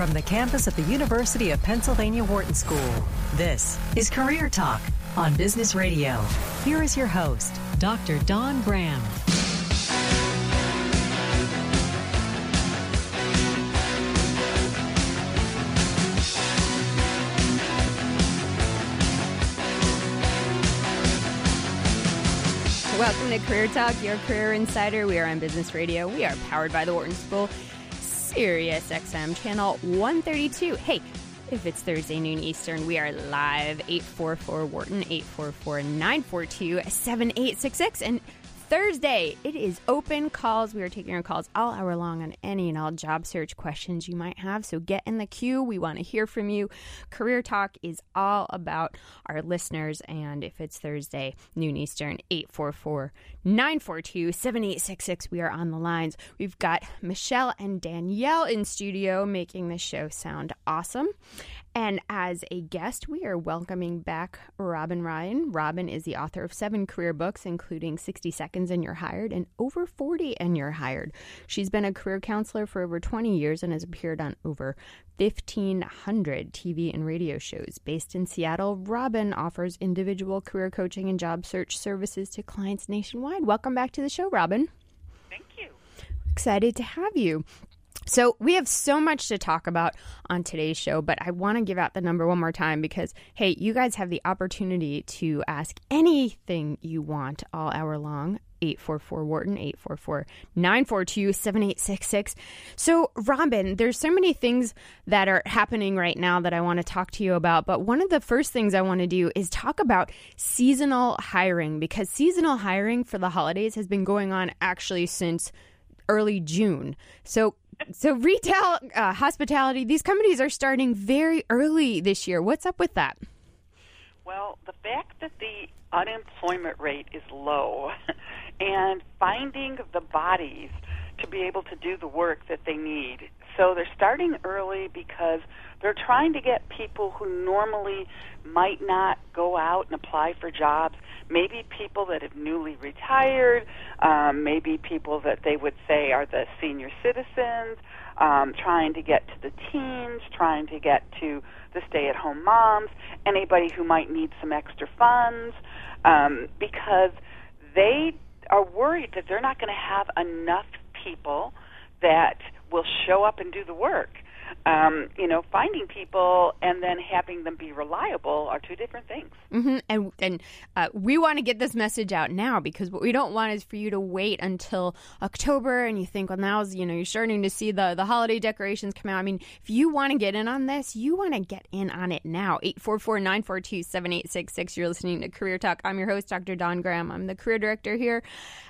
from the campus of the University of Pennsylvania Wharton School. This is Career Talk on Business Radio. Here is your host, Dr. Dawn Graham. Welcome to Career Talk, your career insider. We are on Business Radio. We are powered by the Wharton School, Sirius XM channel 132. Hey, if it's Thursday noon Eastern, we are live 844 Wharton 844 942 7866 and Thursday. It is open calls. We are taking your calls all hour long on any and all job search questions you might have. So get in the queue. We want to hear from you. Career Talk is all about our listeners. And if it's Thursday, noon Eastern, 844 942 7866, we are on the lines. We've got Michelle and Danielle in studio making the show sound awesome. And as a guest, we are welcoming back Robin Ryan. Robin is the author of seven career books, including 60 Seconds and You're Hired and Over 40 and You're Hired. She's been a career counselor for over 20 years and has appeared on over 1,500 TV and radio shows. Based in Seattle, Robin offers individual career coaching and job search services to clients nationwide. Welcome back to the show, Robin. Thank you. Excited to have you. So, we have so much to talk about on today's show, but I want to give out the number one more time because, hey, you guys have the opportunity to ask anything you want all hour long. 844 Wharton, 844 942 7866. So, Robin, there's so many things that are happening right now that I want to talk to you about. But one of the first things I want to do is talk about seasonal hiring because seasonal hiring for the holidays has been going on actually since early June. So, so retail, uh, hospitality, these companies are starting very early this year. What's up with that? Well, the fact that the unemployment rate is low and finding the bodies to be able to do the work that they need. So they're starting early because they're trying to get people who normally might not go out and apply for jobs. Maybe people that have newly retired, um, maybe people that they would say are the senior citizens, um, trying to get to the teens, trying to get to the stay at home moms, anybody who might need some extra funds, um, because they are worried that they're not going to have enough people that will show up and do the work um, you know, finding people and then having them be reliable are two different things. Mm-hmm. And and uh, we want to get this message out now because what we don't want is for you to wait until October and you think, well, now's you know you're starting to see the the holiday decorations come out. I mean, if you want to get in on this, you want to get in on it now. 844-942-7866. You're listening to Career Talk. I'm your host, Dr. Dawn Graham. I'm the career director here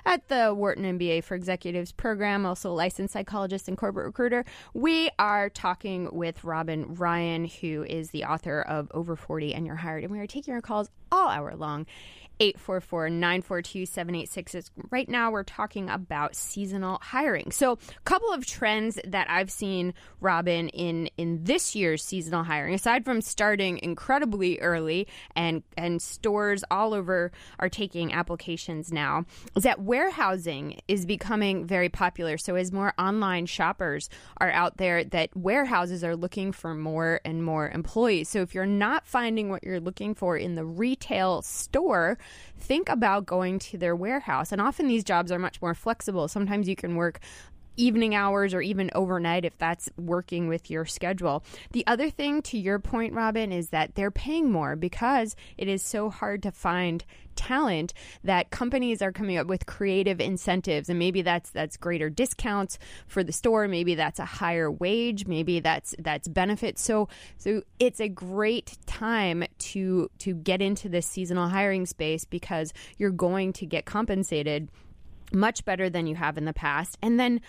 at the Wharton MBA for Executives program, also licensed psychologist and corporate recruiter. We are talking talking with Robin Ryan, who is the author of Over 40 and You're Hired. And we are taking our calls all hour long. 844 942 7866. Right now, we're talking about seasonal hiring. So, a couple of trends that I've seen, Robin, in, in this year's seasonal hiring, aside from starting incredibly early and, and stores all over are taking applications now, is that warehousing is becoming very popular. So, as more online shoppers are out there, that warehouses are looking for more and more employees. So, if you're not finding what you're looking for in the retail store, think about going to their warehouse. And often these jobs are much more flexible. Sometimes you can work evening hours or even overnight if that's working with your schedule. The other thing to your point Robin is that they're paying more because it is so hard to find talent that companies are coming up with creative incentives and maybe that's that's greater discounts for the store maybe that's a higher wage maybe that's that's benefits so so it's a great time to to get into this seasonal hiring space because you're going to get compensated much better than you have in the past. And then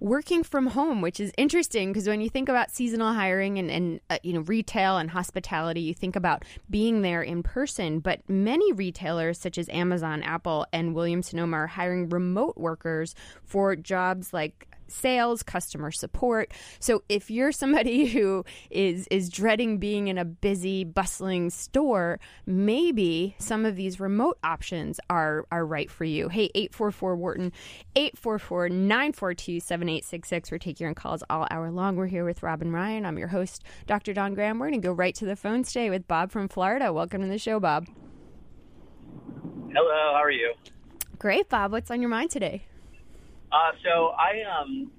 working from home, which is interesting because when you think about seasonal hiring and, and uh, you know retail and hospitality, you think about being there in person. But many retailers, such as Amazon, Apple, and Williams Sonoma, are hiring remote workers for jobs like sales, customer support. So if you're somebody who is is dreading being in a busy, bustling store, maybe some of these remote options are are right for you. Hey, 844 Wharton, 844 942 7866. We're taking your calls all hour long. We're here with Robin Ryan. I'm your host, Dr. Dawn Graham. We're going to go right to the phone today with Bob from Florida. Welcome to the show, Bob. Hello, how are you? Great, Bob. What's on your mind today? Uh, so I um,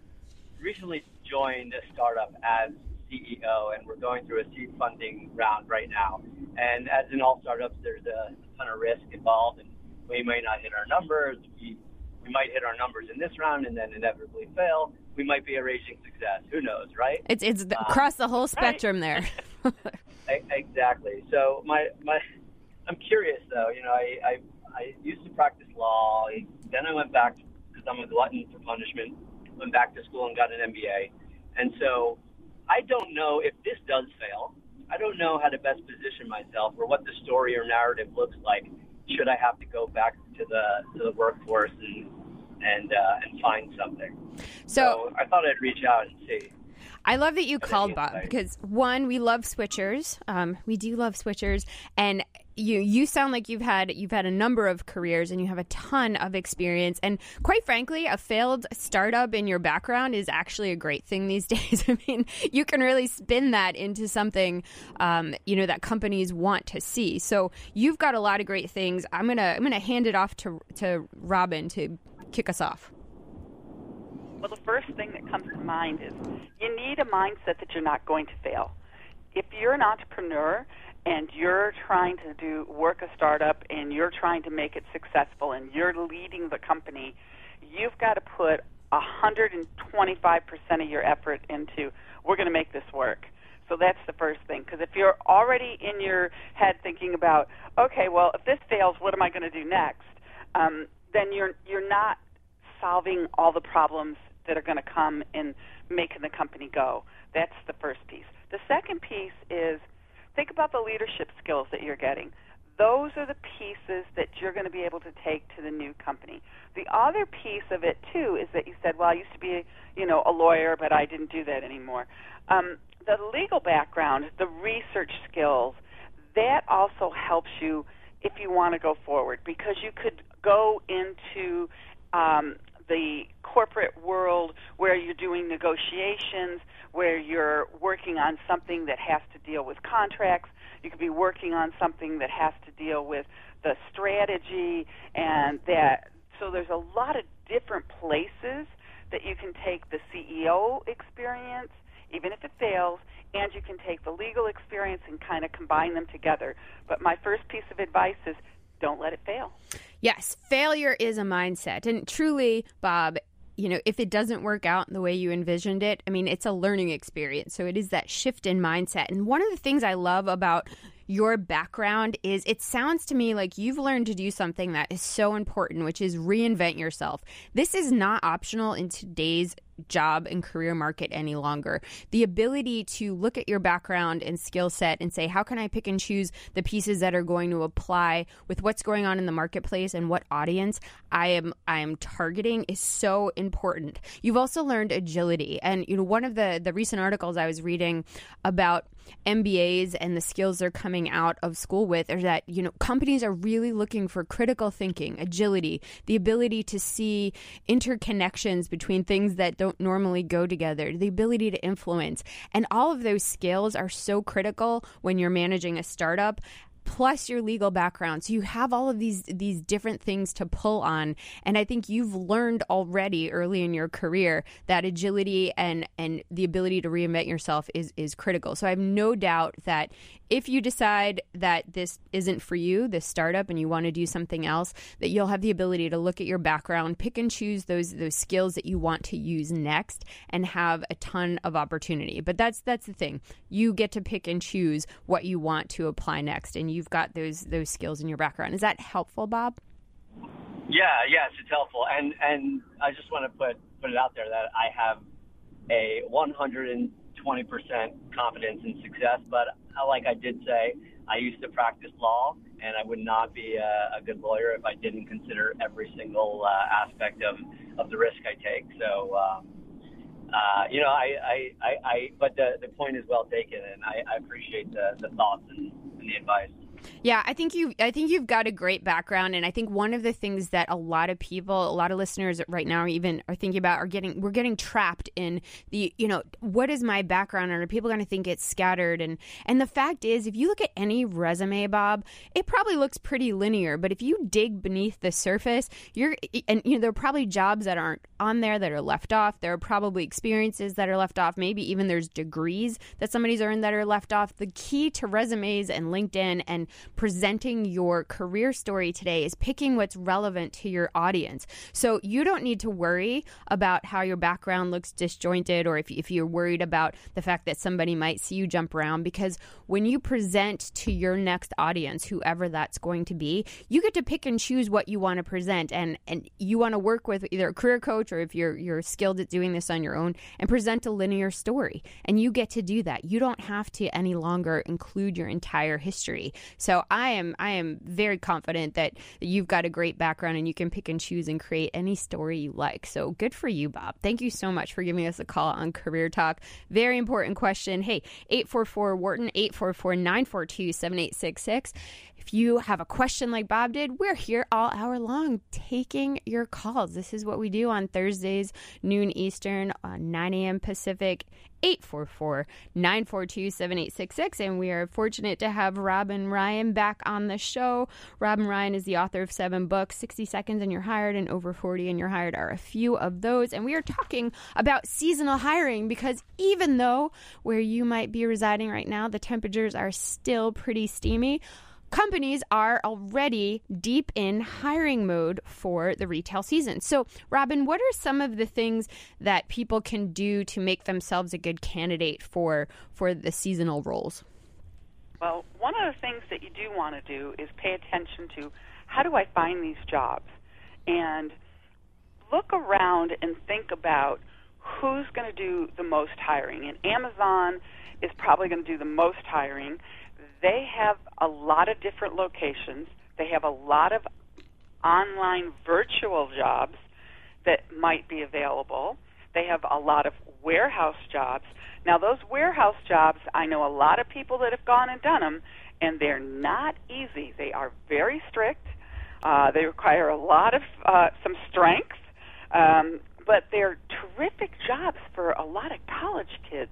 recently joined a startup as CEO, and we're going through a seed funding round right now. And as in all startups, there's a ton of risk involved, and we may not hit our numbers. We we might hit our numbers in this round, and then inevitably fail. We might be a raging success. Who knows, right? It's it's um, across the whole spectrum right. there. exactly. So my my I'm curious though. You know, I I, I used to practice law. Then I went back because I'm a glutton for punishment. Went back to school and got an MBA. And so I don't know if this does fail. I don't know how to best position myself or what the story or narrative looks like. Should I have to go back to the to the workforce and and uh, and find something? So, so I thought I'd reach out and see. I love that you called Bob because one, we love switchers. Um, we do love switchers, and you you sound like you've had you've had a number of careers and you have a ton of experience. And quite frankly a failed startup in your background is actually a great thing these days. I mean you can really spin that into something um, you know that companies want to see. So you've got a lot of great things. I'm gonna i'm gonna hand it off to to robin to kick us off well the first thing that comes to mind is you need a mindset that you're not going to fail if you're an entrepreneur and you're trying to do work a startup and you're trying to make it successful and you're leading the company, you've got to put 125% of your effort into we're going to make this work. So that's the first thing. Because if you're already in your head thinking about, okay, well, if this fails, what am I going to do next? Um, then you're you're not solving all the problems that are going to come in making the company go. That's the first piece. The second piece is think about the leadership skills that you're getting. Those are the pieces that you're going to be able to take to the new company. The other piece of it too is that you said, "Well, I used to be, you know, a lawyer, but I didn't do that anymore." Um, the legal background, the research skills, that also helps you if you want to go forward because you could go into um, the corporate world where you're doing negotiations, where you're working on something that has to deal with contracts. You could be working on something that has to deal with the strategy and that. So there's a lot of different places that you can take the CEO experience, even if it fails, and you can take the legal experience and kind of combine them together. But my first piece of advice is don't let it fail. Yes, failure is a mindset. And truly, Bob, you know, if it doesn't work out the way you envisioned it, I mean, it's a learning experience. So it is that shift in mindset. And one of the things I love about your background is it sounds to me like you've learned to do something that is so important, which is reinvent yourself. This is not optional in today's job and career market any longer. The ability to look at your background and skill set and say, how can I pick and choose the pieces that are going to apply with what's going on in the marketplace and what audience I am I am targeting is so important. You've also learned agility. And you know, one of the the recent articles I was reading about MBAs and the skills they're coming out of school with is that, you know, companies are really looking for critical thinking, agility, the ability to see interconnections between things that don't normally go together, the ability to influence. And all of those skills are so critical when you're managing a startup plus your legal background. So you have all of these these different things to pull on. And I think you've learned already early in your career that agility and and the ability to reinvent yourself is is critical. So I have no doubt that if you decide that this isn't for you, this startup, and you want to do something else, that you'll have the ability to look at your background, pick and choose those those skills that you want to use next, and have a ton of opportunity. But that's that's the thing. You get to pick and choose what you want to apply next, and you've got those those skills in your background. Is that helpful, Bob? Yeah, yes, it's helpful. And and I just want to put put it out there that I have a 120% confidence in success, but like I did say, I used to practice law, and I would not be a, a good lawyer if I didn't consider every single uh, aspect of, of the risk I take. So, um, uh, you know, I, I, I, I, but the, the point is well taken, and I, I appreciate the, the thoughts and, and the advice. Yeah, I think you I think you've got a great background and I think one of the things that a lot of people, a lot of listeners right now even are thinking about are getting we're getting trapped in the, you know, what is my background and are people going to think it's scattered and and the fact is if you look at any resume, Bob, it probably looks pretty linear, but if you dig beneath the surface, you're and you know there are probably jobs that aren't on there that are left off. There are probably experiences that are left off. Maybe even there's degrees that somebody's earned that are left off. The key to resumes and LinkedIn and presenting your career story today is picking what's relevant to your audience. So you don't need to worry about how your background looks disjointed or if, if you're worried about the fact that somebody might see you jump around because when you present to your next audience, whoever that's going to be, you get to pick and choose what you want to present and, and you want to work with either a career coach or if you're you're skilled at doing this on your own and present a linear story. And you get to do that. You don't have to any longer include your entire history. So I am I am very confident that you've got a great background and you can pick and choose and create any story you like. So good for you, Bob. Thank you so much for giving us a call on Career Talk. Very important question. Hey, 844 Wharton 844 942 7866. If you have a question like Bob did, we're here all hour long taking your calls. This is what we do on Thursdays, noon Eastern, uh, 9 a.m. Pacific, 844 942 7866. And we are fortunate to have Robin Ryan back on the show. Robin Ryan is the author of seven books 60 Seconds and You're Hired, and Over 40 and You're Hired are a few of those. And we are talking about seasonal hiring because even though where you might be residing right now, the temperatures are still pretty steamy companies are already deep in hiring mode for the retail season. So, Robin, what are some of the things that people can do to make themselves a good candidate for for the seasonal roles? Well, one of the things that you do want to do is pay attention to how do I find these jobs? And look around and think about who's going to do the most hiring. And Amazon is probably going to do the most hiring they have a lot of different locations. They have a lot of online virtual jobs that might be available. They have a lot of warehouse jobs. Now, those warehouse jobs, I know a lot of people that have gone and done them, and they're not easy. They are very strict. Uh, they require a lot of uh, some strength, um, but they're terrific jobs for a lot of college kids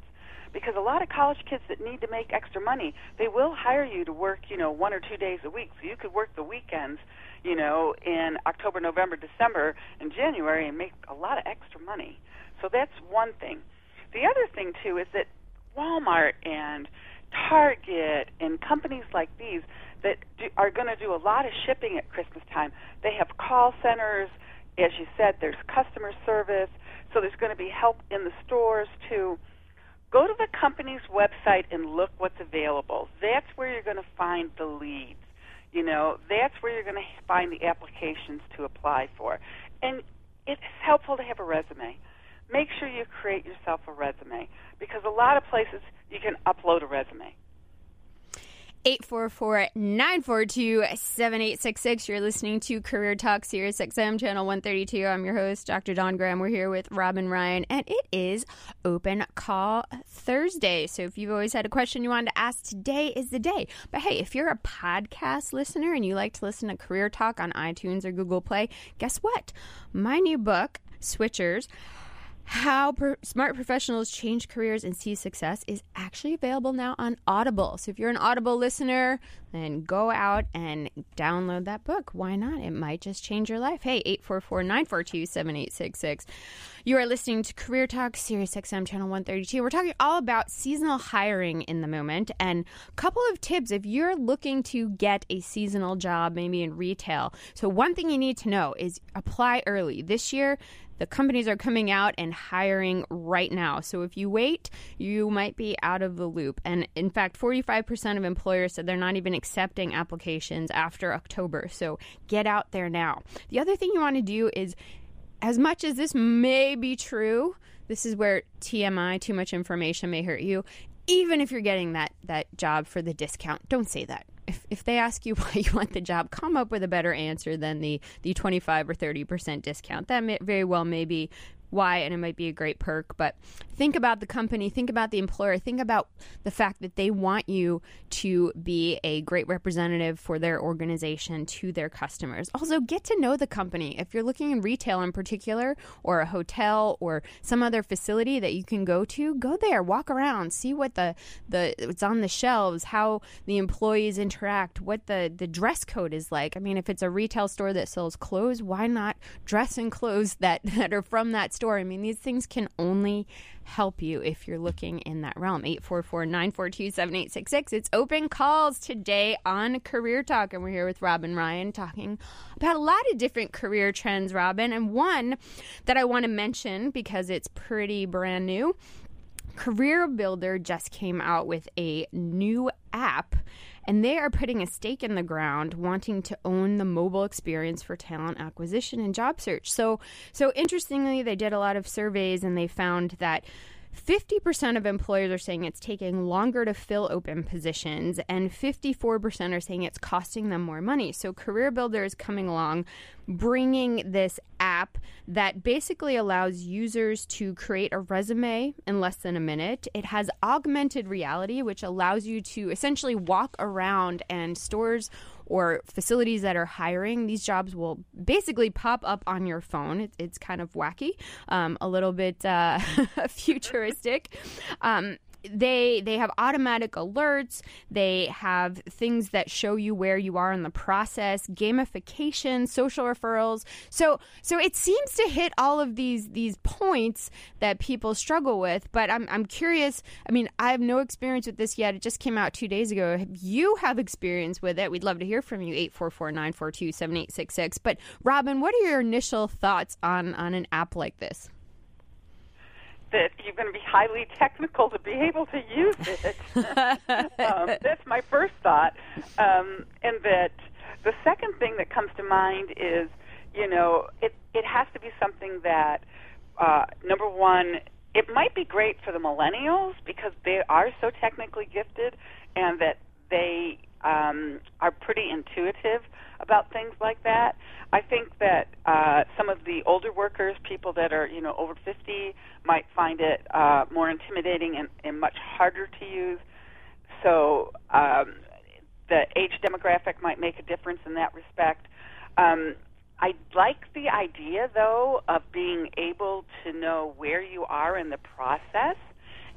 because a lot of college kids that need to make extra money, they will hire you to work, you know, one or two days a week. So you could work the weekends, you know, in October, November, December, and January and make a lot of extra money. So that's one thing. The other thing too is that Walmart and Target and companies like these that do, are going to do a lot of shipping at Christmas time. They have call centers, as you said. There's customer service, so there's going to be help in the stores too go to the company's website and look what's available. That's where you're going to find the leads. You know, that's where you're going to find the applications to apply for. And it's helpful to have a resume. Make sure you create yourself a resume because a lot of places you can upload a resume. 844 942 7866. You're listening to Career Talks Talk Sirius XM, Channel 132. I'm your host, Dr. Dawn Graham. We're here with Robin Ryan, and it is Open Call Thursday. So if you've always had a question you wanted to ask, today is the day. But hey, if you're a podcast listener and you like to listen to Career Talk on iTunes or Google Play, guess what? My new book, Switchers, how per- Smart Professionals Change Careers and Seize Success is actually available now on Audible. So if you're an Audible listener, then go out and download that book. Why not? It might just change your life. Hey, 844 942 7866. You are listening to Career Talk, Sirius XM Channel 132. We're talking all about seasonal hiring in the moment and a couple of tips if you're looking to get a seasonal job, maybe in retail. So, one thing you need to know is apply early. This year, the companies are coming out and hiring right now. So if you wait, you might be out of the loop. And in fact, 45% of employers said they're not even accepting applications after October. So get out there now. The other thing you want to do is, as much as this may be true, this is where TMI, too much information, may hurt you. Even if you're getting that, that job for the discount, don't say that if, if they ask you why you want the job, come up with a better answer than the, the 25 or 30% discount. That may, very well may be why and it might be a great perk but think about the company think about the employer think about the fact that they want you to be a great representative for their organization to their customers. Also get to know the company. If you're looking in retail in particular or a hotel or some other facility that you can go to go there walk around see what the the what's on the shelves how the employees interact what the the dress code is like. I mean if it's a retail store that sells clothes why not dress in clothes that that are from that store? Store. I mean, these things can only help you if you're looking in that realm. 844 942 7866. It's open calls today on Career Talk. And we're here with Robin Ryan talking about a lot of different career trends, Robin. And one that I want to mention because it's pretty brand new Career Builder just came out with a new app and they are putting a stake in the ground wanting to own the mobile experience for talent acquisition and job search. So so interestingly they did a lot of surveys and they found that 50% of employers are saying it's taking longer to fill open positions, and 54% are saying it's costing them more money. So, Career Builder is coming along, bringing this app that basically allows users to create a resume in less than a minute. It has augmented reality, which allows you to essentially walk around and stores or facilities that are hiring, these jobs will basically pop up on your phone. It, it's kind of wacky, um, a little bit uh, futuristic. Um, they they have automatic alerts. They have things that show you where you are in the process gamification social referrals. So so it seems to hit all of these these points that people struggle with but i'm i'm curious. I mean i have no experience with this yet. It just came out 2 days ago. If you have experience with it we'd love to hear from you. 844-942-7866 but robin what are your initial thoughts on on an app like this that you're going to be highly technical to be able to use it. um, that's my first thought. Um, and that the second thing that comes to mind is, you know, it, it has to be something that, uh, number one, it might be great for the millennials because they are so technically gifted and that they um, are pretty intuitive about things like that. I think that uh, some of the older workers, people that are you know over 50, might find it uh, more intimidating and, and much harder to use. So um, the age demographic might make a difference in that respect. Um, I like the idea, though, of being able to know where you are in the process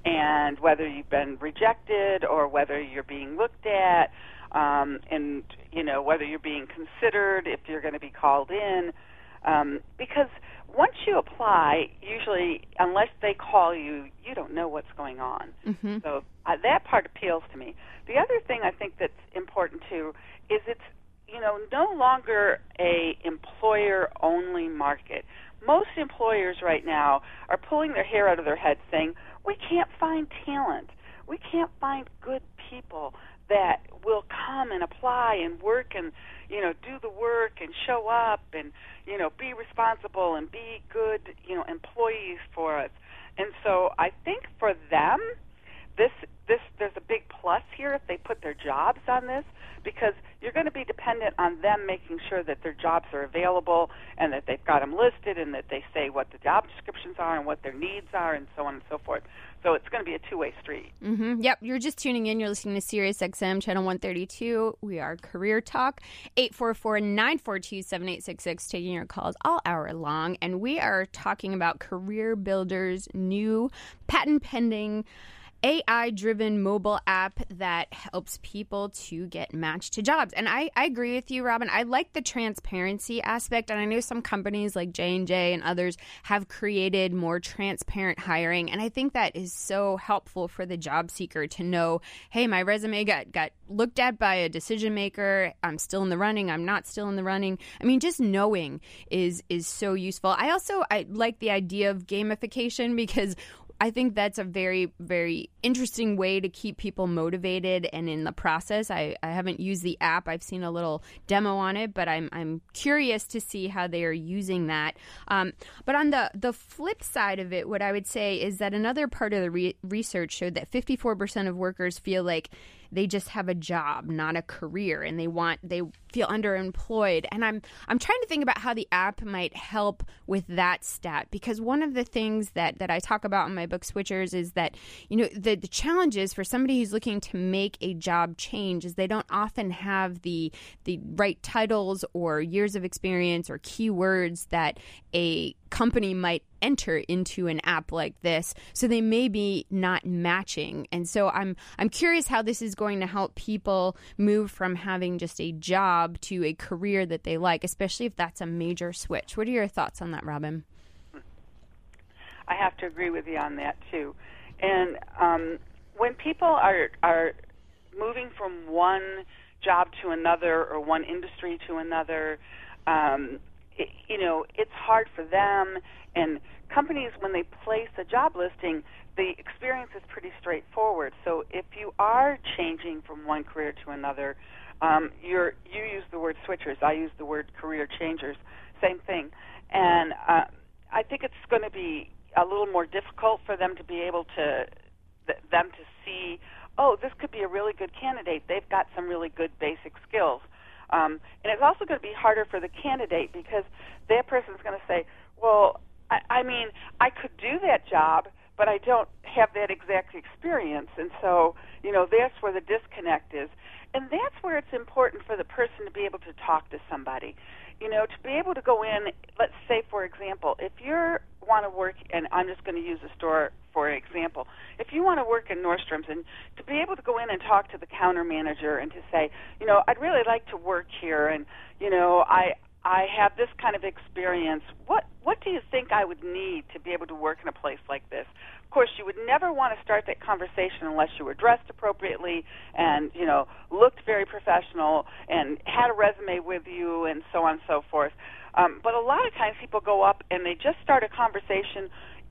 and whether you've been rejected or whether you're being looked at um, and you know whether you're being considered, if you're going to be called in, um, because once you apply, usually unless they call you, you don't know what's going on. Mm-hmm. So uh, that part appeals to me. The other thing I think that's important too is it's you know no longer a employer only market. Most employers right now are pulling their hair out of their heads saying, "We can't find talent. We can't find good people that will come and apply and work and you know do the work and show up and you know be responsible and be good you know employees for us. And so i think for them this this there's a big plus here if they put their jobs on this because you're going to be dependent on them making sure that their jobs are available and that they've got them listed and that they say what the job descriptions are and what their needs are and so on and so forth. So it's going to be a two way street. Mm-hmm. Yep. You're just tuning in. You're listening to Sirius XM, channel 132. We are Career Talk, 844 942 7866, taking your calls all hour long. And we are talking about Career Builder's new patent pending AI driven mobile app that helps people to get matched to jobs. And I, I agree with you, Robin. I like the transparency aspect. And I know some companies like J&J and others have created more transparent hiring. And I think that is so helpful for the job seeker to know, hey, my resume got, got looked at by a decision maker. I'm still in the running. I'm not still in the running. I mean, just knowing is is so useful. I also I like the idea of gamification because I think that's a very, very interesting way to keep people motivated and in the process. I, I haven't used the app. I've seen a little demo on it, but I'm, I'm curious to see how they are using that. Um, but on the, the flip side of it, what I would say is that another part of the re- research showed that 54% of workers feel like they just have a job, not a career, and they want they feel underemployed. And I'm I'm trying to think about how the app might help with that stat because one of the things that that I talk about in my book Switchers is that you know the the challenges for somebody who's looking to make a job change is they don't often have the the right titles or years of experience or keywords that a company might enter into an app like this so they may be not matching. And so i'm i'm curious how this is going to help people move from having just a job to a career that they like especially if that's a major switch. What are your thoughts on that robin? I have to agree with you on that too. And um, when people are are moving from one job to another or one industry to another um, it, you know, it's hard for them. And companies, when they place a job listing, the experience is pretty straightforward. So if you are changing from one career to another, um, you're, you use the word switchers. I use the word career changers. Same thing. And uh, I think it's going to be a little more difficult for them to be able to th- them to see. Oh, this could be a really good candidate. They've got some really good basic skills. Um, and it's also going to be harder for the candidate because that person is going to say, well, I, I mean, I could do that job, but I don't have that exact experience. And so, you know, that's where the disconnect is. And that's where it's important for the person to be able to talk to somebody. You know, to be able to go in, let's say, for example, if you want to work, and I'm just going to use a store for example, if you want to work in Nordstrom's and to be able to go in and talk to the counter manager and to say, you know, I'd really like to work here, and you know, I I have this kind of experience. What what do you think I would need to be able to work in a place like this? Of course, you would never want to start that conversation unless you were dressed appropriately and you know looked very professional and had a resume with you and so on and so forth. Um, but a lot of times people go up and they just start a conversation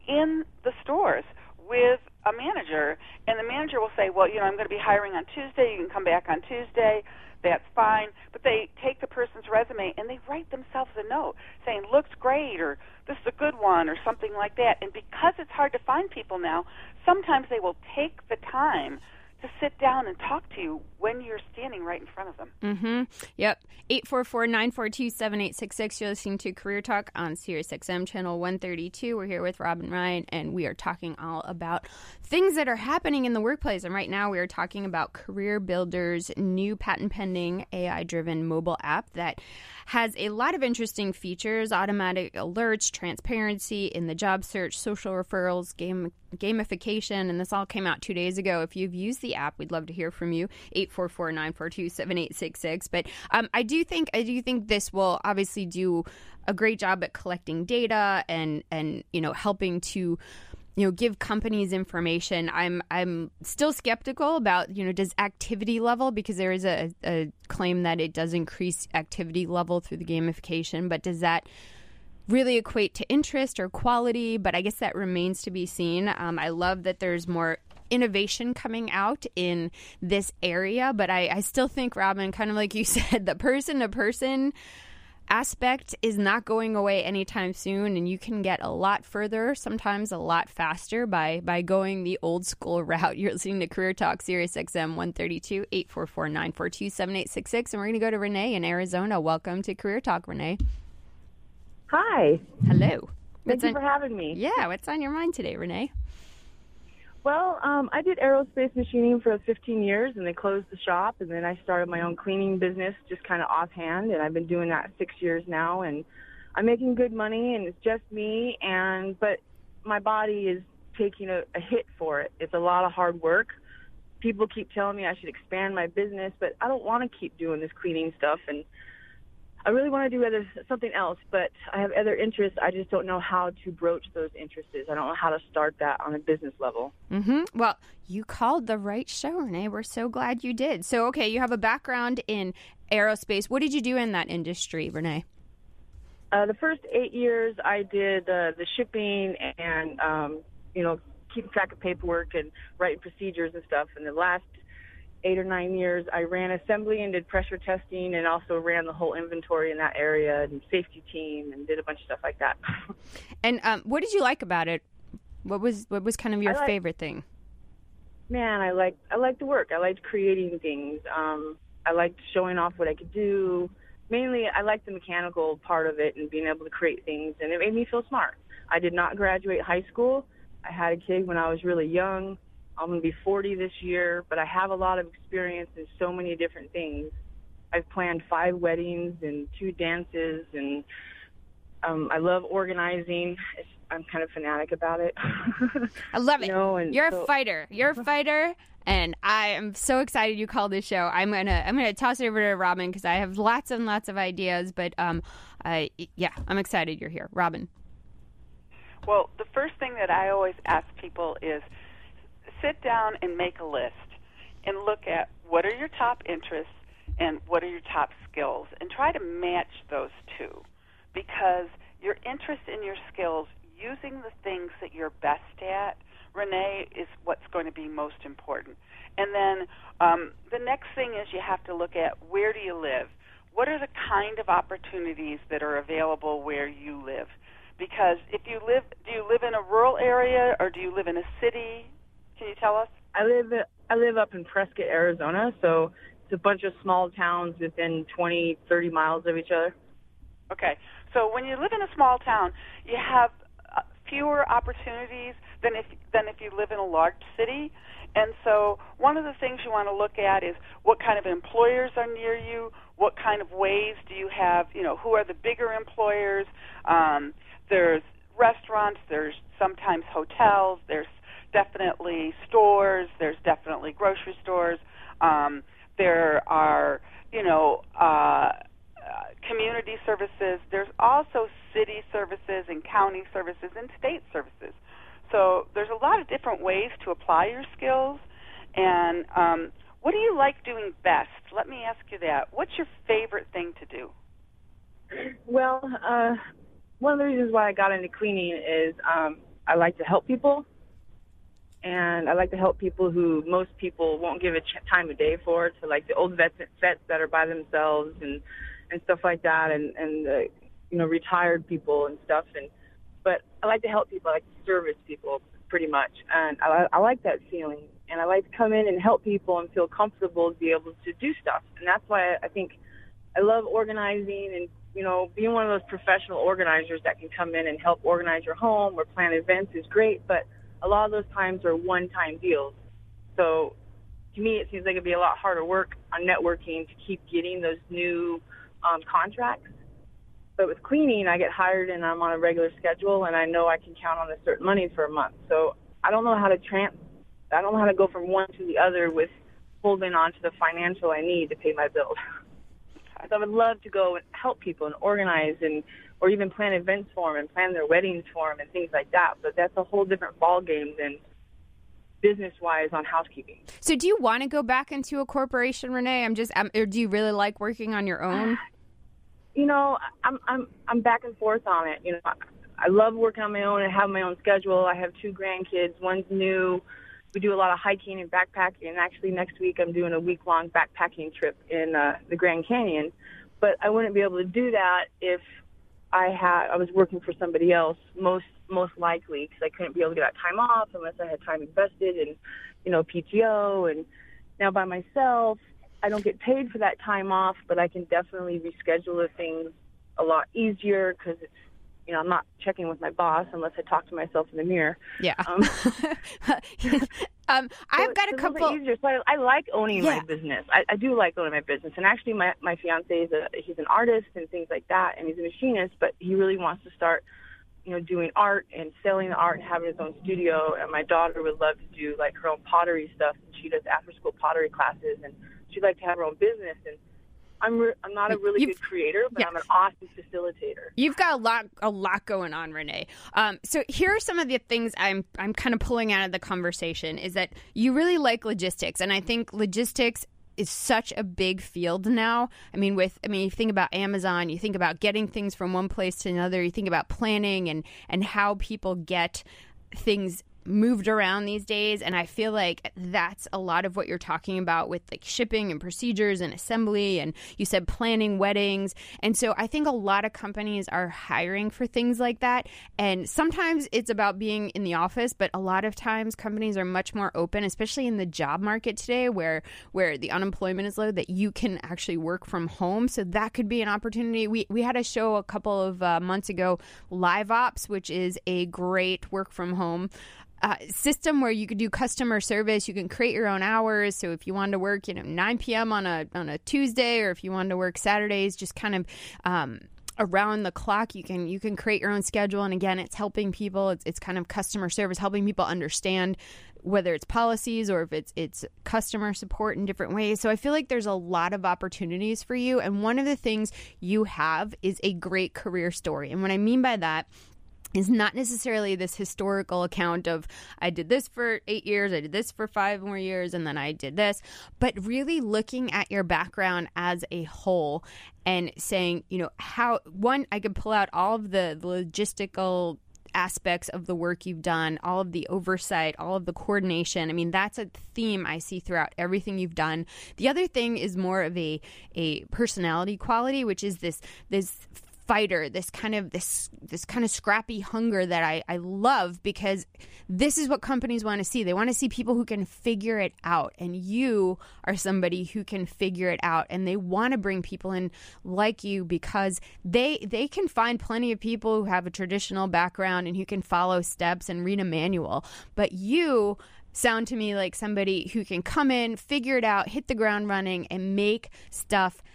in the stores with a manager, and the manager will say, "Well, you know, I'm going to be hiring on Tuesday. You can come back on Tuesday." That's fine. But they take the person's resume and they write themselves a note saying, looks great, or this is a good one, or something like that. And because it's hard to find people now, sometimes they will take the time to sit down and talk to you when you're standing right in front of them. Mm-hmm. Yep. 844-942-7866. You're listening to Career Talk on Sirius XM channel 132. We're here with Robin Ryan, and we are talking all about things that are happening in the workplace. And right now we are talking about Career Builder's new patent pending AI-driven mobile app that has a lot of interesting features, automatic alerts, transparency in the job search, social referrals, game gamification, and this all came out two days ago. If you've used the app, we'd love to hear from you. 844-942-7866. But um, I do think I do think this will obviously do a great job at collecting data and and you know helping to you know give companies information i'm i'm still skeptical about you know does activity level because there is a, a claim that it does increase activity level through the gamification but does that really equate to interest or quality? But i guess that remains to be seen. Um, i love that there's more innovation coming out in this area, but I, I still think, Robin, kind of like you said, the person to person aspect is not going away anytime soon and you can get a lot further sometimes a lot faster by by going the old school route you're listening to career talk sirius xm 132 844 7866 and we're going to go to renee in arizona. Welcome to career talk renee. Hi. Hello. Thank you on, for having me. Yeah what's on your mind today renee well, um, I did aerospace machining for 15 years, and they closed the shop, and then I started my own cleaning business, just kind of offhand, and I've been doing that six years now, and I'm making good money, and it's just me, and but my body is taking a, a hit for it. It's a lot of hard work. People keep telling me I should expand my business, but I don't want to keep doing this cleaning stuff, and I really want to do other something else, but I have other interests. I just don't know how to broach those interests. I don't know how to start that on a business level. Mm-hmm. Well, you called the right show, Renee. We're so glad you did. So, okay, you have a background in aerospace. What did you do in that industry, Renee? Uh, the first eight years, I did uh, the shipping and um, you know keeping track of paperwork and writing procedures and stuff. And the last eight or nine years, I ran assembly and did pressure testing and also ran the whole inventory in that area and safety team and did a bunch of stuff like that. and um, what did you like about it? What was what was kind of your favorite thing? man, I like I liked the work. I liked creating things. Um, I liked showing off what I could do. Mainly, I liked the mechanical part of it and being able to create things, and it made me feel smart. I did not graduate high school. I had a kid when I was really young. I'm going to be 40 this year, but I have a lot of experience in so many different things. I've planned five weddings and two dances, and um, I love organizing. It's, I'm kind of fanatic about it. I love it. You know, and You're so- a fighter. You're a fighter. And I am so excited you called this show. I'm gonna I'm gonna toss it over to Robin because I have lots and lots of ideas. But um, I yeah, I'm excited you're here, Robin. Well, the first thing that I always ask people is sit down and make a list and look at what are your top interests and what are your top skills and try to match those two because your interest in your skills using the things that you're best at renee is what's going to be most important. And then um, the next thing is you have to look at where do you live? What are the kind of opportunities that are available where you live? Because if you live do you live in a rural area or do you live in a city can you tell us I live I live up in Prescott, Arizona, so it's a bunch of small towns within 20, 30 miles of each other. Okay. So when you live in a small town, you have uh, fewer opportunities than if than if you live in a large city. And so one of the things you want to look at is what kind of employers are near you, what kind of ways do you have, you know, who are the bigger employers? Um, there's restaurants, there's sometimes hotels, there's definitely stores, there's definitely grocery stores. Um, there are, you know, uh, community services. There's also city services and county services and state services. So there's a lot of different ways to apply your skills. And um, what do you like doing best? Let me ask you that. What's your favorite thing to do? Well, uh, one of the reasons why I got into cleaning is um, I like to help people, and I like to help people who most people won't give a ch- time of day for, to like the old vets, vets that are by themselves and and stuff like that, and and uh, you know retired people and stuff. And but I like to help people, I like to service people pretty much, and I, I like that feeling. And I like to come in and help people and feel comfortable to be able to do stuff. And that's why I think I love organizing and you know being one of those professional organizers that can come in and help organize your home or plan events is great. But a lot of those times are one-time deals. So to me, it seems like it'd be a lot harder work on networking to keep getting those new um, contracts. But with cleaning, I get hired and I'm on a regular schedule, and I know I can count on a certain money for a month. So I don't know how to trans. I don't know how to go from one to the other with holding on to the financial I need to pay my bills. So I would love to go and help people and organize and or even plan events for them and plan their weddings for them and things like that. But that's a whole different ball game than business wise on housekeeping. So do you want to go back into a corporation, Renee? I'm just, um, or do you really like working on your own? you know, I'm I'm I'm back and forth on it. You know, I, I love working on my own and have my own schedule. I have two grandkids. One's new. We do a lot of hiking and backpacking. And actually, next week I'm doing a week long backpacking trip in uh, the Grand Canyon. But I wouldn't be able to do that if I had I was working for somebody else. Most most likely because I couldn't be able to get that time off unless I had time invested in, you know, PTO. And now by myself, I don't get paid for that time off, but I can definitely reschedule the things a lot easier because it's, you know, I'm not checking with my boss unless I talk to myself in the mirror. Yeah. Um, um, I've so got a it's little bit couple. easier. So I, I like owning Yeah. my business. I, I do like owning my business. And actually, my my fiance is a he's an artist and things like that, and he's a machinist, but he really wants to start, you know, doing art and selling the art and having his own studio. And my daughter would love to do like her own pottery stuff. She does after school pottery classes, and she'd like to have her own business. And I'm re- I'm not a really You've- good creator, but yeah. I'm an awesome facilitator. You've got a lot, a lot going on, Renee. Um, so here are some of the things I'm, I'm kind of pulling out of the conversation. Is that you really like logistics, and I think logistics is such a big field now. I mean, with I mean, you think about Amazon, you think about getting things from one place to another, you think about planning and and how people get things moved around these days and i feel like that's a lot of what you're talking about with like shipping and procedures and assembly and you said planning weddings. And so i think a lot of companies are hiring for things like that. And sometimes it's about being in the office but a lot of times companies are much more open especially in the job market today where where the unemployment is low that you can actually work from home. So that could be an opportunity. We we had a show a couple of uh, months ago live ops which is a great work from home uh, system where you could do customer service. You can create your own hours. So if you wanted to work, you know, 9 p.m. on a on a Tuesday, or if you wanted to work Saturdays, just kind of um, around the clock you can you can create your own schedule and again it's helping people it's, it's kind of customer service helping people understand whether it's policies or if it's it's customer support in different ways so i feel like there's a lot of opportunities for you and one of the things you have is a great career story and what i mean by that is not necessarily this historical account of I did this for eight years, I did this for five more years, and then I did this, but really looking at your background as a whole and saying, you know, how one, I could pull out all of the, the logistical aspects of the work you've done, all of the oversight, all of the coordination. I mean, that's a theme I see throughout everything you've done. The other thing is more of a a personality quality, which is this this fighter, this kind of this this kind of scrappy hunger that I, I love because this is what companies want to see. They want to see people who can figure it out. And you are somebody who can figure it out. And they want to bring people in like you because they they can find plenty of people who have a traditional background and who can follow steps and read a manual. But you sound to me like somebody who can come in, figure it out, hit the ground running, and make stuff happen.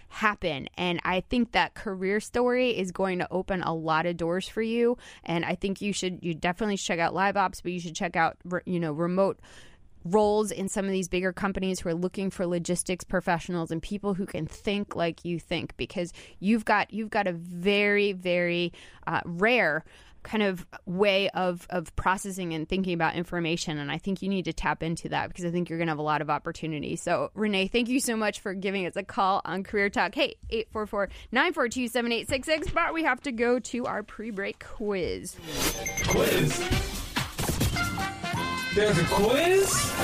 And I think that career story is going to open a lot of doors for you. And I think you should you definitely check out LiveOps, but you should check out you know remote roles in some of these bigger companies who are looking for logistics professionals and people who can think like you think because you've got you've got a very very uh, rare kind of way of of processing and thinking about information and I think you need to tap into that because I think you're going to have a lot of opportunity. So Renee, thank you so much for giving us a call on Career Talk. Hey, 844-942-7866, but we have to go to our pre-break quiz. Quiz. There's a quiz?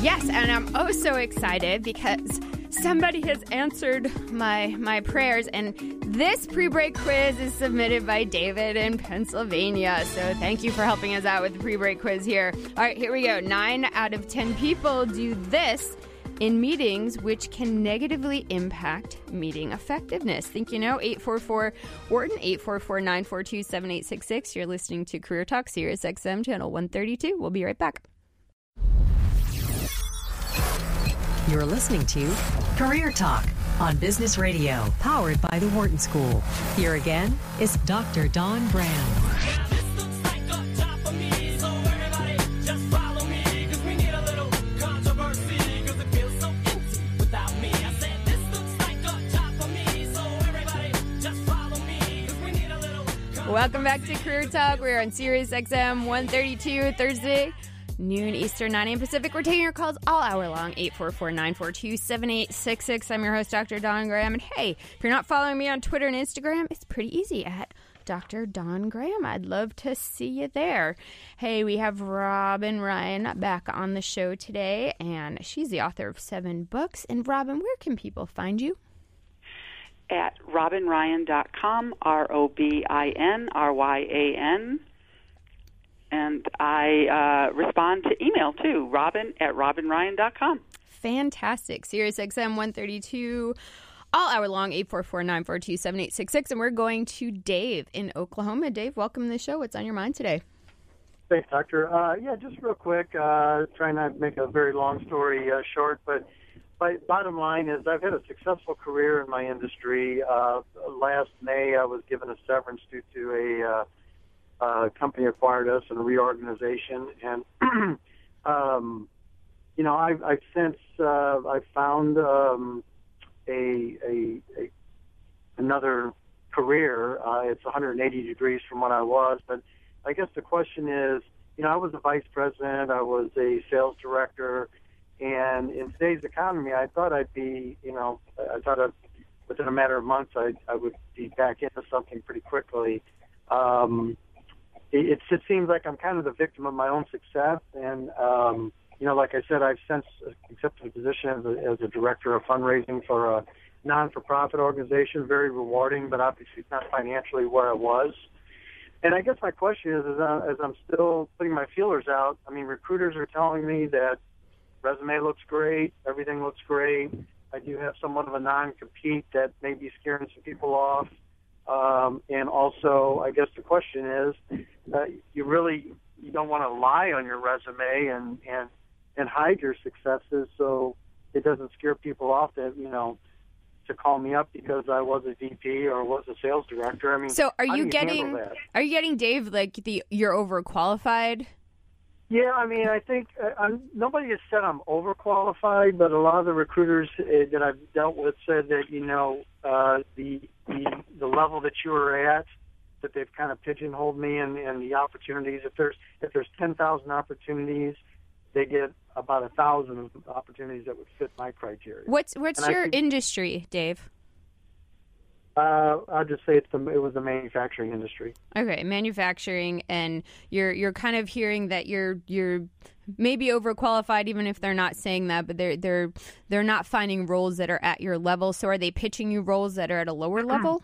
Yes, and I'm oh so excited because somebody has answered my my prayers and this pre-break quiz is submitted by David in Pennsylvania. So thank you for helping us out with the pre-break quiz here. All right, here we go. 9 out of 10 people do this in meetings which can negatively impact meeting effectiveness. Think you know 844 Wharton 844 942 7866. You're listening to Career Talk Sirius XM channel 132. We'll be right back. You're listening to Career Talk on Business Radio, powered by the Wharton School. Here again is Dr. Don Brown. Welcome back to Career Talk. We're on Sirius XM 132 Thursday noon Eastern, 9 a.m. Pacific. We're taking your calls all hour long, 844-942-7866. I'm your host, Dr. Dawn Graham. And hey, if you're not following me on Twitter and Instagram, it's pretty easy at Dr. Dawn Graham. I'd love to see you there. Hey, we have Robin Ryan back on the show today, and she's the author of seven books. And Robin, where can people find you? At robinryan.com, R O B I N R Y A N and I uh, respond to email too, robin at robinryan.com. Fantastic. Sirius XM 132 all hour long, 844-942-7866. And we're going to Dave in Oklahoma. Dave, welcome to the show. What's on your mind today? Thanks, Doctor. Uh, yeah, just real quick, uh, trying not to make a very long story uh, short, but my bottom line is I've had a successful career in my industry. Uh, last May, I was given a severance due to a uh, company acquired us and reorganization. And, um, you know, I've, I've since uh, I've found um, a, a, a another career. Uh, it's 180 degrees from what I was, but I guess the question is, you know, I was a vice president, I was a sales director, and in today's economy, I thought I'd be, you know, I thought I'd, within a matter of months, I, I would be back into something pretty quickly. Um, it, it seems like I'm kind of the victim of my own success. And, um, you know, like I said, I've since accepted a position as a, as a director of fundraising for a non-for-profit organization. Very rewarding, but obviously not financially where I was. And I guess my question is, is uh, as I'm still putting my feelers out, I mean, recruiters are telling me that resume looks great, everything looks great. I do have somewhat of a non-compete that may be scaring some people off. Um, and also, I guess the question is, uh, you really you don't want to lie on your resume and and and hide your successes so it doesn't scare people off that you know to call me up because I was a VP or was a sales director. I mean, So are you getting are you getting Dave like the you're overqualified? Yeah, I mean, I think uh, I'm, nobody has said I'm overqualified, but a lot of the recruiters uh, that I've dealt with said that you know uh, the the the level that you were at, that they've kind of pigeonholed me and and the opportunities. If there's if there's ten thousand opportunities, they get about a thousand opportunities that would fit my criteria. What's what's And your industry, Dave? Uh, I'll just say it's the it was the manufacturing industry. Okay, manufacturing, and you're you're kind of hearing that you're you're maybe overqualified, even if they're not saying that, but they're they're they're not finding roles that are at your level. So are they pitching you roles that are at a lower level?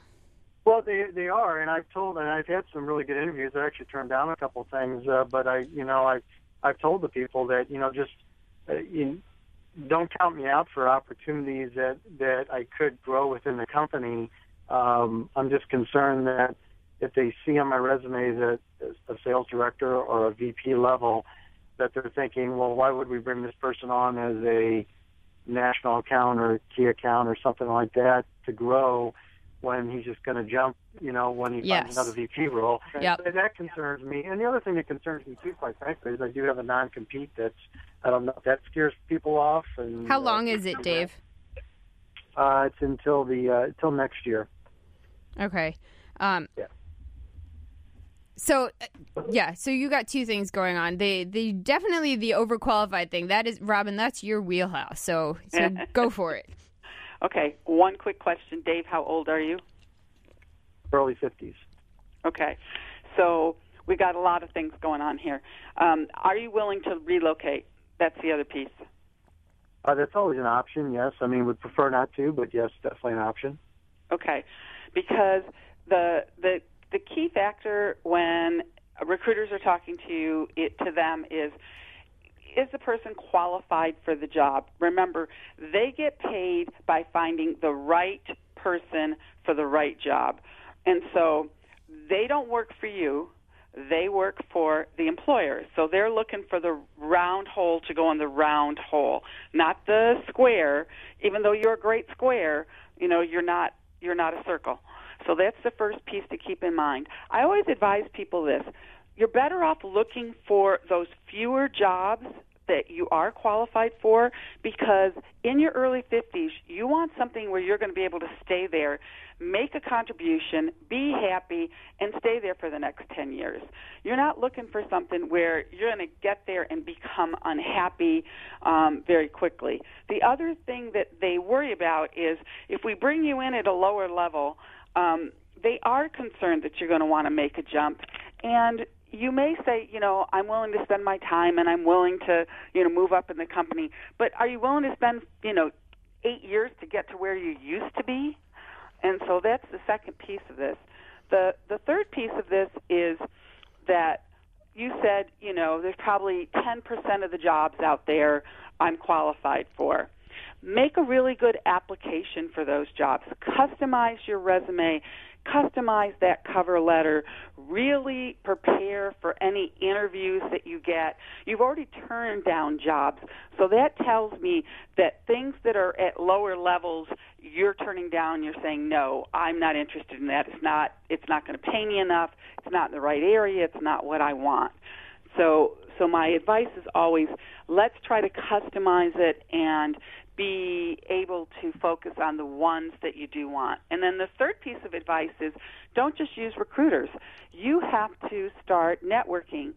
Well, they they are, and I've told, and I've had some really good interviews. I actually turned down a couple things, uh, but I, you know, I I've told the people that you know just uh, you don't count me out for opportunities that that I could grow within the company. Um, I'm just concerned that if they see on my resume that a sales director or a VP level, that they're thinking, well, why would we bring this person on as a national account or key account or something like that to grow when he's just going to jump, you know, when he Yes. finds another VP role. Yep. And that concerns me. And the other thing that concerns me too, quite frankly, is I do have a non-compete that's, I don't know, if that scares people off. And How uh, long is it, Dave? Uh, it's until the uh, until next year. Okay. Um, Yeah. So, uh, yeah. So you got two things going on. They, they definitely the overqualified thing. That is, Robin. That's your wheelhouse. So, so go for it. Okay, one quick question, Dave. How old are you? Early 50s. Okay, so we got a lot of things going on here. Um, are you willing to relocate? That's the other piece. Uh, that's always an option. Yes, I mean, would prefer not to, but yes, definitely an option. Okay, because the the the key factor when recruiters are talking to it to them is is the person qualified for the job? Remember, they get paid by finding the right person for the right job. And so they don't work for you, they work for the employer. So they're looking for the round hole to go in the round hole, not the square. Even though you're a great square, you know, you're not you're not a circle. So that's the first piece to keep in mind. I always advise people this. You're better off looking for those fewer jobs that you are qualified for because in your early 50s, you want something where you're going to be able to stay there, make a contribution, be happy, and stay there for the next 10 years. You're not looking for something where you're going to get there and become unhappy um, very quickly. The other thing that they worry about is if we bring you in at a lower level, um, they are concerned that you're going to want to make a jump. And you may say, you know, I'm willing to spend my time and I'm willing to, you know, move up in the company. But are you willing to spend, you know, eight years to get to where you used to be? And so that's the second piece of this. The the third piece of this is that you said, you know, there's probably 10% of the jobs out there I'm qualified for. Make a really good application for those jobs. Customize your resume, customize that cover letter, really prepare for any interviews that you get. You've already turned down jobs, so that tells me that things that are at lower levels you're turning down, you're saying no, I'm not interested in that. It's not it's not going to pay me enough. It's not in the right area. It's not what I want. So so my advice is always let's try to customize it and be able to focus on the ones that you do want. And then the third piece of advice is don't just use recruiters. You have to start networking.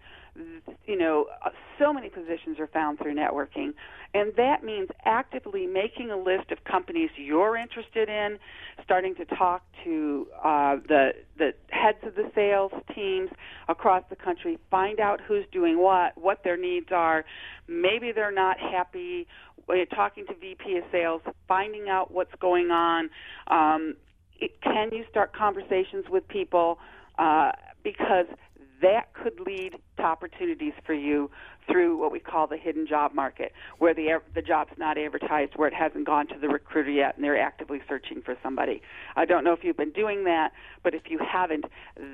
You know, uh, so many positions are found through networking. And that means actively making a list of companies you're interested in, starting to talk to uh, the the heads of the sales teams across the country, find out who's doing what, what their needs are. Maybe they're not happy. uh, Talking to VP of sales, finding out what's going on. Um, it, can you start conversations with people? Uh, because that could lead to opportunities for you through what we call the hidden job market, where the the job's not advertised, where it hasn't gone to the recruiter yet, and they're actively searching for somebody. I don't know if you've been doing that, but if you haven't,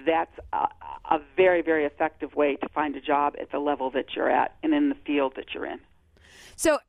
that's a, a very very effective way to find a job at the level that you're at and in the field that you're in. So,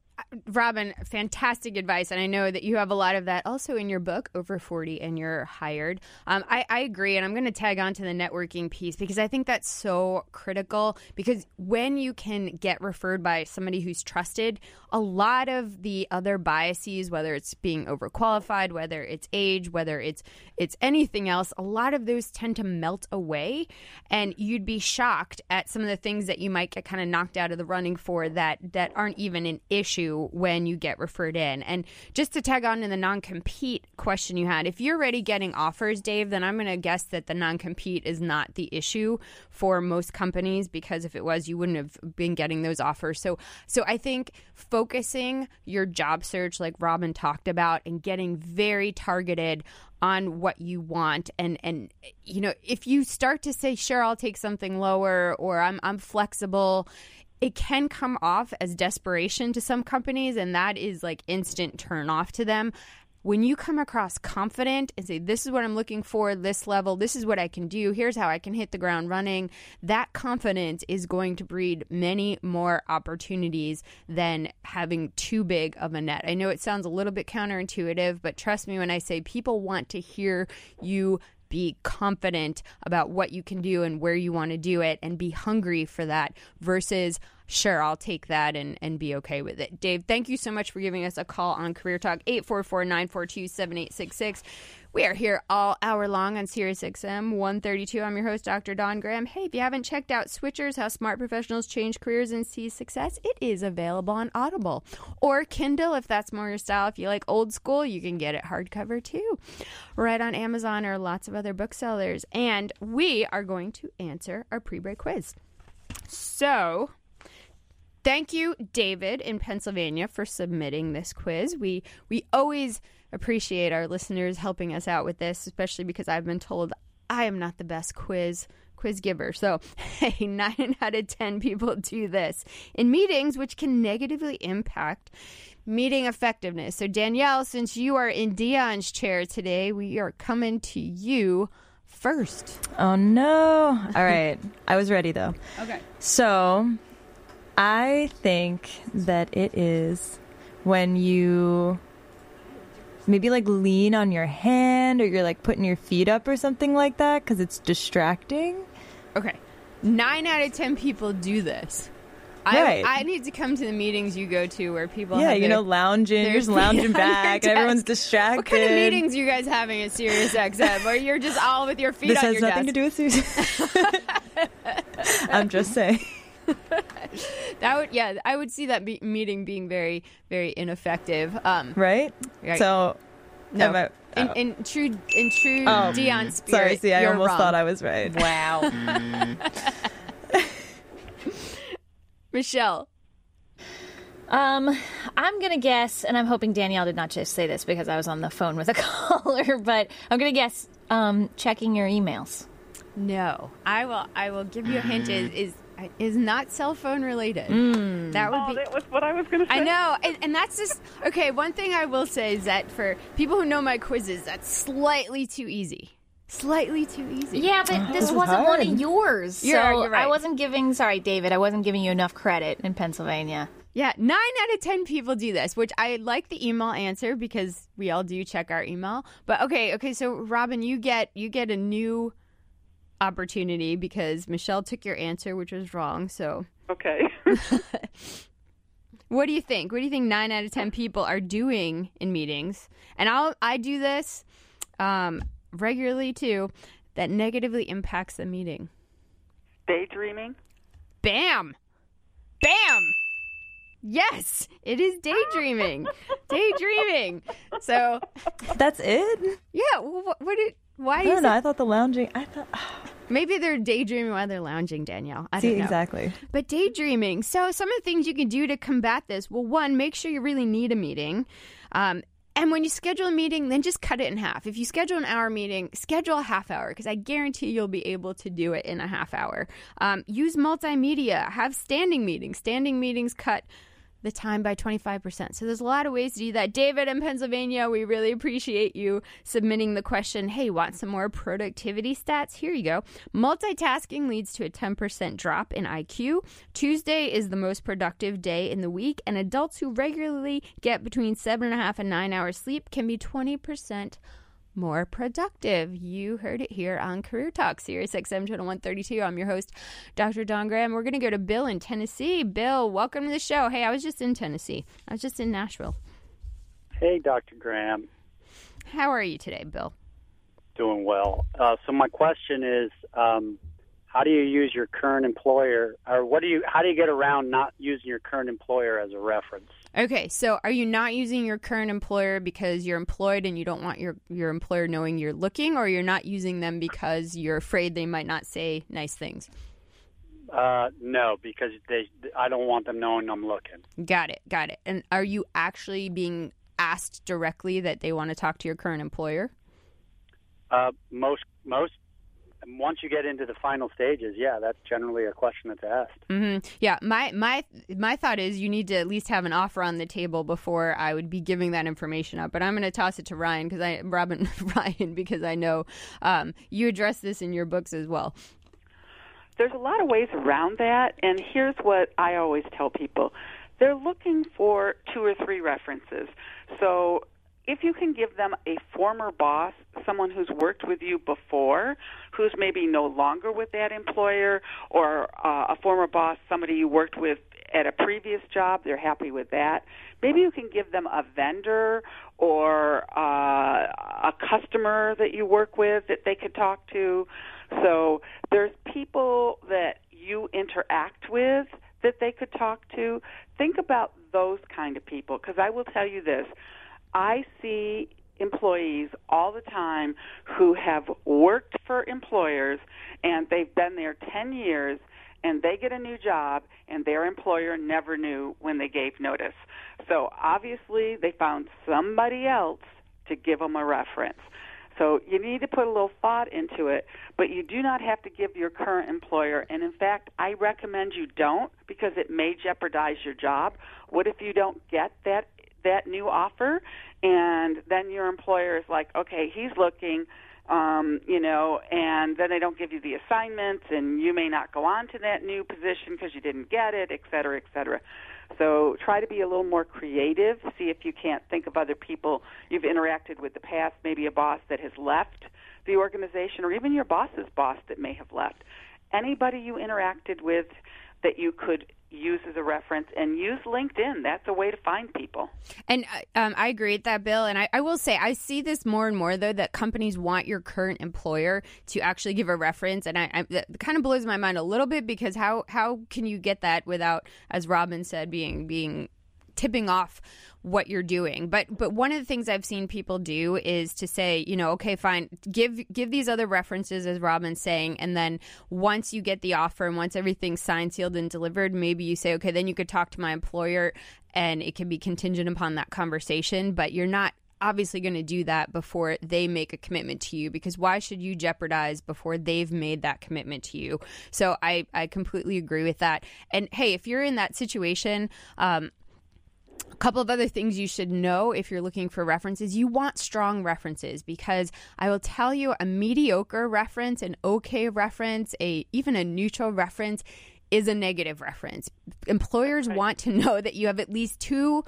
Robin, fantastic advice. And I know that you have a lot of that also in your book, Over 40 and You're Hired. Um, I, I agree. And I'm going to tag on to the networking piece because I think that's so critical. Because when you can get referred by somebody who's trusted, a lot of the other biases, whether it's being overqualified, whether it's age, whether it's it's anything else, a lot of those tend to melt away. And you'd be shocked at some of the things that you might get kind of knocked out of the running for that that aren't even an issue when you get referred in. And just to tag on to the non compete question you had, if you're already getting offers, Dave, then I'm going to guess that the non compete is not the issue for most companies because if it was, you wouldn't have been getting those offers. So, so I think focusing your job search, like Robin talked about, and getting very targeted on what you want and and you know if you start to say sure I'll take something lower or I'm I'm flexible it can come off as desperation to some companies and that is like instant turn off to them. When you come across confident and say this is what i'm looking for this level this is what i can do here's how i can hit the ground running that confidence is going to breed many more opportunities than having too big of a net. I know it sounds a little bit counterintuitive but trust me when i say people want to hear you be confident about what you can do and where you want to do it and be hungry for that versus sure i'll take that and, and be okay with it dave thank you so much for giving us a call on career talk 844-942-7866 we are here all hour long on Sirius XM 132. I'm your host, Dr. Dawn Graham. Hey, if you haven't checked out Switchers, How Smart Professionals Change Careers and Seize Success, it is available on Audible or Kindle if that's more your style. If you like old school, you can get it hardcover too, right on Amazon or lots of other booksellers. And we are going to answer our pre break quiz. So, Thank you, David in Pennsylvania, for submitting this quiz. We we always appreciate our listeners helping us out with this, especially because I've been told I am not the best quiz quiz giver. So, hey, nine out of ten people do this in meetings, which can negatively impact meeting effectiveness. So, Danielle, since you are in Dion's chair today, we are coming to you first. Oh no! All right, I was ready though. Okay. So, I think that it is when you maybe like lean on your hand or you're like putting your feet up or something like that because it's distracting. Okay. Nine out of ten people do this. Right. I, I need to come to the meetings you go to where people yeah, you their- know, lounging, just lounging back, and everyone's distracted. What kind of meetings you guys having at Sirius XM? Or you're just all with your feet This on has your nothing desk? to do with Susan. I'm just saying. That would yeah, I would see that be- meeting being very very ineffective. Um, Right? Right. So, no, I- in, oh. in true in true Oh. Dion spirit. Sorry, see, I almost wrong. thought I was right. Wow. Michelle. Um, I'm gonna guess, and I'm hoping Danielle did not just say this because I was on the phone with a caller, but I'm gonna guess um, checking your emails. No, I will. I will give you a hint. Is is is not cell phone related. Mm. That would Oh, be. that was what I was going to say. I know, and, and that's just okay. One thing I will say is that for people who know my quizzes, that's slightly too easy. Slightly too easy. Yeah, but uh-huh. this is wasn't one of yours, You're- so you're right. I wasn't giving. Sorry, David, I wasn't giving you enough credit in Pennsylvania. Yeah, nine out of ten people do this, which I like the email answer because we all do check our email. But okay, okay, so Robin, you get you get a new opportunity because Michelle took your answer, which was wrong. So Okay. What do you think? What do you think nine out of ten people are doing in meetings? And I'll I do this um, regularly too. That negatively impacts the meeting. Daydreaming. Bam! Bam! Yes, it is daydreaming. daydreaming. So That's it. yeah, what, what did? Why I is don't know. it? I thought the lounging. I thought. Maybe they're daydreaming while they're lounging, Danielle. I See don't know. exactly. But daydreaming. So, some of the things you can do to combat this well, one, make sure you really need a meeting. Um, and when you schedule a meeting, then just cut it in half. If you schedule an hour meeting, schedule a half hour because I guarantee you'll be able to do it in a half hour. Um, use multimedia, have standing meetings. Standing meetings cut the time by 25%. So there's a lot of ways to do that. David in Pennsylvania, we really appreciate you submitting the question. Hey, want some more productivity stats? Here you go. Multitasking leads to a 10% drop in IQ. Tuesday is the most productive day in the week, and adults who regularly get between seven and a half and nine hours sleep can be 20% more productive. You heard it here on Career Talk, Sirius XM Channel 132. I'm your host, Dr. Dawn Graham. We're going to go to Bill in Tennessee. Bill, welcome to the show. Hey, I was just in Tennessee. I was just in Nashville. Hey, Dr. Graham. How are you today, Bill? Doing well. Uh, so my question is, um, how do you use your current employer, or what do you? How do you get around not using your current employer as a reference? Okay, so are you not using your current employer because you're employed and you don't want your your employer knowing you're looking, or you're not using them because you're afraid they might not say nice things? Uh, no, because they, I don't want them knowing I'm looking. Got it, got it. And are you actually being asked directly that they want to talk to your current employer? Uh, most most once you get into the final stages, yeah, that's generally a question that's asked. hmm Yeah, my my my thought is you need to at least have an offer on the table before I would be giving that information up. But I'm going to toss it to Ryan because I Robin Ryan because I know um, you address this in your books as well. There's a lot of ways around that, and here's what I always tell people. They're looking for two or three references. So if you can give them a former boss, someone who's worked with you before, who's maybe no longer with that employer, or uh, a former boss, somebody you worked with at a previous job, they're happy with that. Maybe you can give them a vendor or uh, a customer that you work with that they could talk to. So there's people that you interact with that they could talk to. Think about those kind of people because I will tell you this. I see employees all the time who have worked for employers and they've been there 10 years and they get a new job and their employer never knew when they gave notice. So obviously they found somebody else to give them a reference. So you need to put a little thought into it, but you do not have to give your current employer. And in fact, I recommend you don't because it may jeopardize your job. What if you don't get that that new offer and then your employer is like, "Okay, he's looking um, you know, and then they don't give you the assignment, and you may not go on to that new position because you didn't get it, et cetera, et cetera. So try to be a little more creative. See if you can't think of other people you've interacted with the past, maybe a boss that has left the organization, or even your boss's boss that may have left. Anybody you interacted with that you could use as a reference and use LinkedIn. That's a way to find people. And um, I agree with that, Bill. And I, I will say, I see this more and more, though, that companies want your current employer to actually give a reference. And I, I, that kind of blows my mind a little bit because how, how can you get that without, as Robin said, being being tipping off what you're doing. But but one of the things I've seen people do is to say, you know, okay, fine, give give these other references as Robin's saying, and then once you get the offer and once everything's signed, sealed, and delivered, maybe you say, okay, then you could talk to my employer, and it can be contingent upon that conversation. But you're not obviously going to do that before they make a commitment to you because why should you jeopardize before they've made that commitment to you so i i completely agree with that and hey if you're in that situation um, couple of other things you should know if you're looking for references you want strong references because i will tell you a mediocre reference an okay reference a even a neutral reference is a negative reference employers right. want to know that you have at least two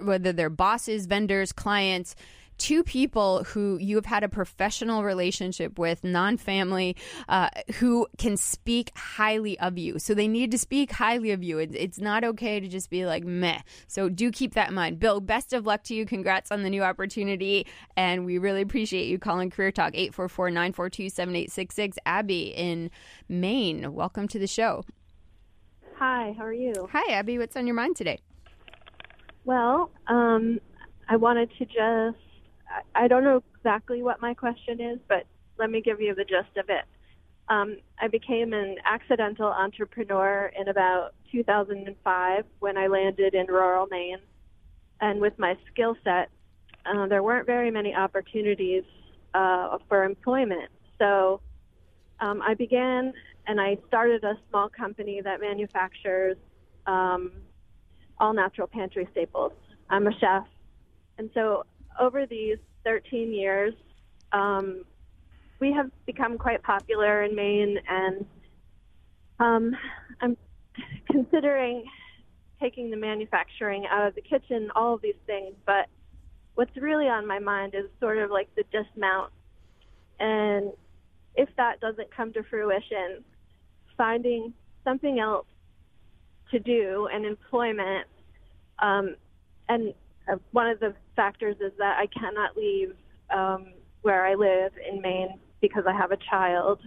whether they're bosses vendors clients two people who you have had a professional relationship with, non family, uh, who can speak highly of you. So they need to speak highly of you. It, it's not okay to just be like meh. So do keep that in mind. Bill, best of luck to you. Congrats on the new opportunity. And we really appreciate you calling Career Talk 844 942 7866. Abby in Maine, welcome to the show. Hi, how are you? Hi, Abby. What's on your mind today? Well, um, I wanted to just, I, don't know exactly what my question is, but let me give you the gist of it. Um, I became an accidental entrepreneur in about 2005 when I landed in rural Maine. And with my skill set, uh, there weren't very many opportunities uh, for employment. So um, I began and I started a small company that manufactures um, all natural pantry staples. I'm a chef. And so over these 13 years, um, we have become quite popular in Maine, and um, I'm considering taking the manufacturing out of the kitchen, all of these things. But what's really on my mind is sort of like the dismount. And if that doesn't come to fruition, finding something else to do and employment. Um, and uh, one of the factors is that I cannot leave um, where I live in Maine because I have a child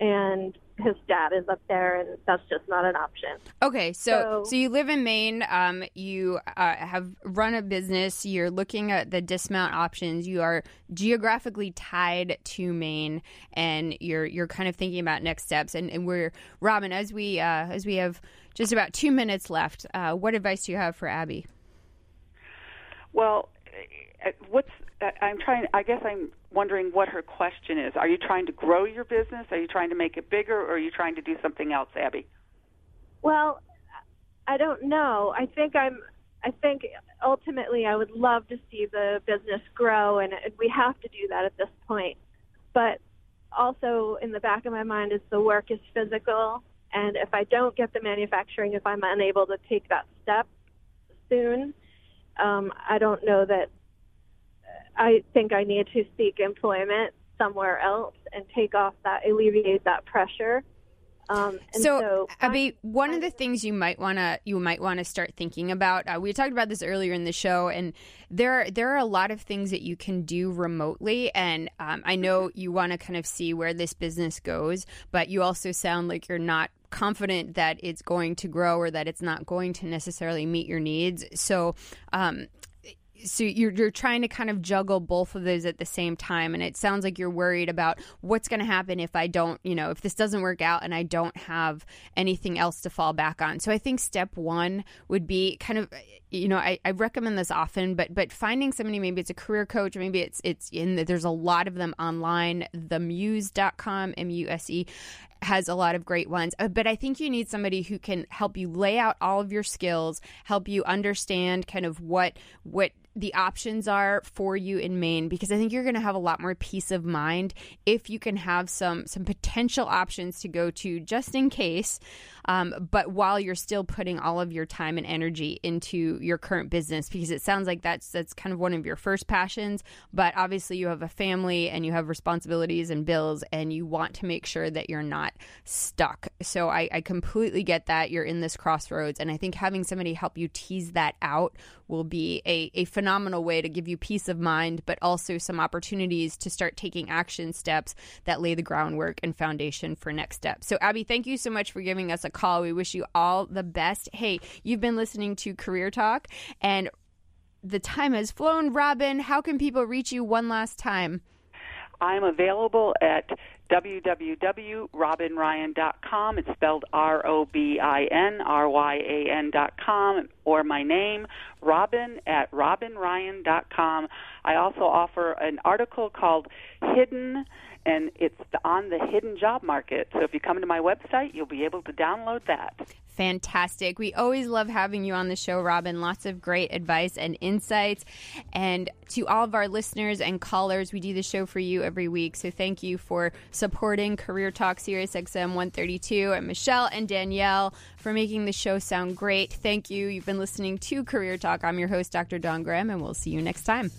and his dad is up there and that's just not an option. Okay, so so, so you live in Maine. Um, you uh, have run a business. You're looking at the dismount options. You are geographically tied to Maine, and you're you're kind of thinking about next steps. And, and we're Robin, as we uh, as we have just about two minutes left. Uh, what advice do you have for Abby? Well, uh, what's I'm trying. I guess I'm wondering what her question is. Are you trying to grow your business? Are you trying to make it bigger, or are you trying to do something else, Abby? Well, I don't know. I think I'm. I think ultimately I would love to see the business grow, and we have to do that at this point. But also in the back of my mind is the work is physical, and if I don't get the manufacturing, if I'm unable to take that step soon, um, I don't know that I think I need to seek employment somewhere else and take off that, alleviate that pressure. Um, so, so Abby, one of the things you might want to you might want to start thinking about. Uh, we talked about this earlier in the show, and there there are a lot of things that you can do remotely. And um, I know you want to kind of see where this business goes, but you also sound like you're not confident that it's going to grow or that it's not going to necessarily meet your needs. So, um, so you're you're trying to kind of juggle both of those at the same time and it sounds like you're worried about what's going to happen if I don't, you know, if this doesn't work out and I don't have anything else to fall back on. So I think step 1 would be kind of you know, I, I recommend this often, but but finding somebody maybe it's a career coach, maybe it's it's in the, there's a lot of them online, themuse.com, M U S E has a lot of great ones. Uh, but I think you need somebody who can help you lay out all of your skills, help you understand kind of what what the options are for you in Maine because I think you're going to have a lot more peace of mind if you can have some some potential options to go to just in case um, but while you're still putting all of your time and energy into your current business because it sounds like that's that's kind of one of your first passions but obviously you have a family and you have responsibilities and bills and you want to make sure that you're not stuck. So I, I completely get that you're in this crossroads and I think having somebody help you tease that out will be a, a phenomenal way to give you peace of mind, but also some opportunities to start taking action steps that lay the groundwork and foundation for next steps. So, Abby, thank you so much for giving us a call. We wish you all the best. Hey, you've been listening to Career Talk, and the time has flown. Robin, how can people reach you one last time? I'm available at www.robinryan.com. It's spelled R O B I N R Y A N.com, or my name, Robin at robinryan.com. I also offer an article called Hidden and it's on the hidden job market. So if you come to my website, you'll be able to download that. Fantastic. We always love having you on the show, Robin. Lots of great advice and insights. And to all of our listeners and callers, we do the show for you every week. So thank you for supporting Career Talk Sirius XM 132 and Michelle and Danielle for making the show sound great. Thank you. You've been listening to Career Talk. I'm your host, Dr. Dawn Graham, and we'll see you next time.